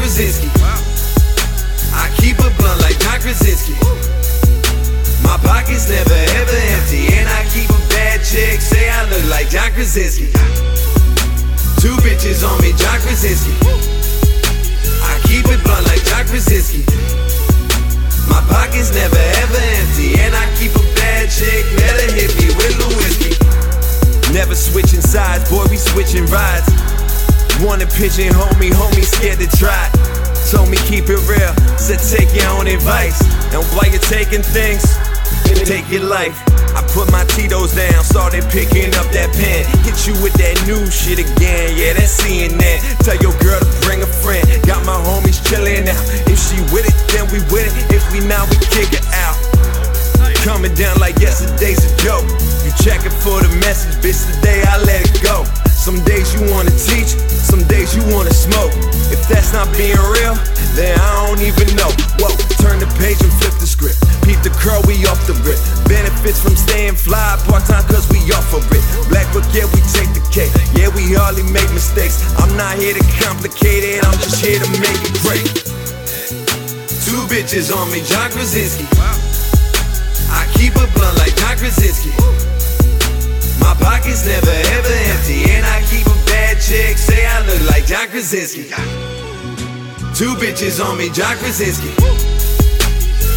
Krasinski. I keep a blunt like John Krasinski. My pockets never ever empty, and I keep a bad chick. Say I look like John Krasinski. Two bitches on me, John Krasinski. I keep it blunt like John Krasinski. My pockets never ever empty, and I keep a bad chick. Never hit me with Lewinsky. Never switching sides, boy, we switching rides. Wanna pigeon homie, homie scared to try. Told me keep it real, said take your own advice. And while you're taking things, take your life. I put my Tito's down, started picking up that pen. Hit you with that new shit again, yeah, that's CNN. Tell your girl to bring a friend. Got my homies chillin' out. If she with it, then we with it. If we not, we kick it out. Coming down like yesterday's a joke. You checking for the message, bitch. Today I let it go. Some days you wanna teach, some days you wanna smoke. If that's not being real, then I don't even know. Whoa, turn the page and flip the script. Peep the curl, we off the rip. Benefits from staying fly, part time cause we offer it. Black book, yeah, we take the cake. Yeah, we hardly make mistakes. I'm not here to complicate it, I'm just here to make it great. Two bitches on me, John Krasinski. I keep a blunt like John Krasinski. My pockets never John Krasinski. Two bitches on me, John Krasinski.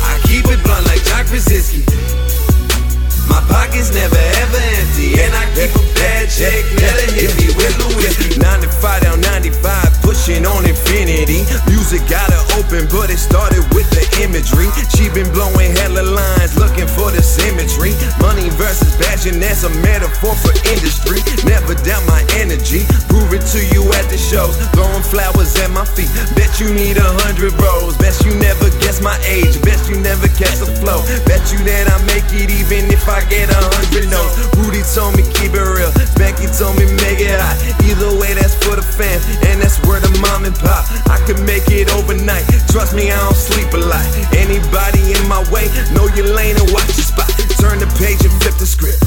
I keep it blunt like John Krasinski. My pockets never ever empty, and I keep a bad chick. Never hit me with Lewinsky. 95 down 95, pushing on infinity. Music got her open, but it started with the imagery. She been blowing hella lines, looking for the symmetry. Money versus passion, that's a metaphor for you at the shows. Throwing flowers at my feet. Bet you need a hundred rows. Bet you never guess my age. Bet you never catch the flow. Bet you that I make it even if I get a hundred no's. Rudy told me keep it real. Becky told me make it hot. Either way, that's for the fam. And that's where the mom and pop. I can make it overnight. Trust me, I don't sleep a lot. Anybody in my way, know your lane and watch your spot. Turn the page and flip the script.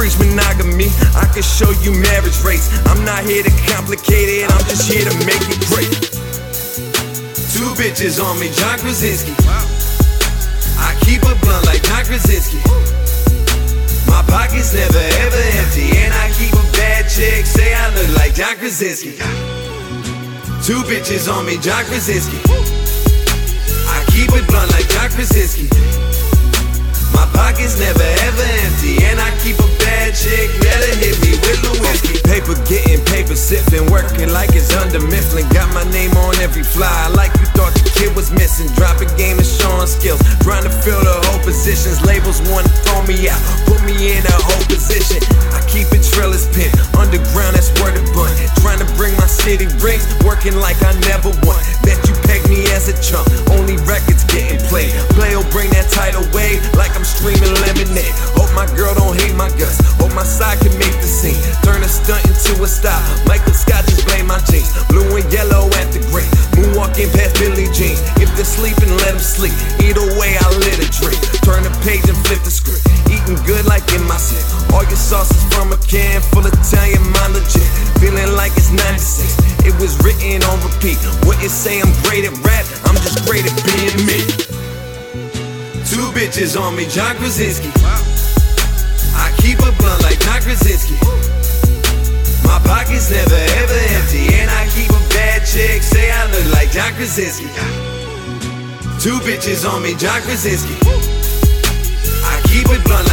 Preach monogamy, I can show you marriage rates. I'm not here to complicate it, I'm just here to make it great. Two bitches on me, John Krasinski. I keep a blunt like John Krasinski. My pockets never ever empty, and I keep a bad chick. Say I look like John Krasinski. Two bitches on me, John Krasinski. I keep it blunt like John Krasinski. My pockets never ever empty, and I keep a bad chick. Never hit me with Lewinsky. Sipping, working like it's Dunder Mifflin. Got my name on every fly, like you thought the kid was missing. Dropping game and showing skills, trying to fill the whole positions. Labels wanna throw me out, put me in a whole position. I keep it trail as pin, underground that's where the bun. Trying to bring my city rings, working like I never won. Bet you peg me as a chump, only records getting played. Play'll bring that title wave like I'm streaming lemonade. Hope my past Billie Jean. If they're sleeping, let them sleep. Either way, I lit a drink. Turn the page and flip the script. Eating good like in my sit. All your sauces from a can full Italian, my legit. Feeling like it's 96. It was written on repeat. Wouldn't say I'm great at rap. I'm just great at being me. Two bitches on me, John Krasinski. I keep a blunt like John Krasinski. My pockets never ever empty, Krasinski. Two bitches on me, John Krasinski. I keep it blunt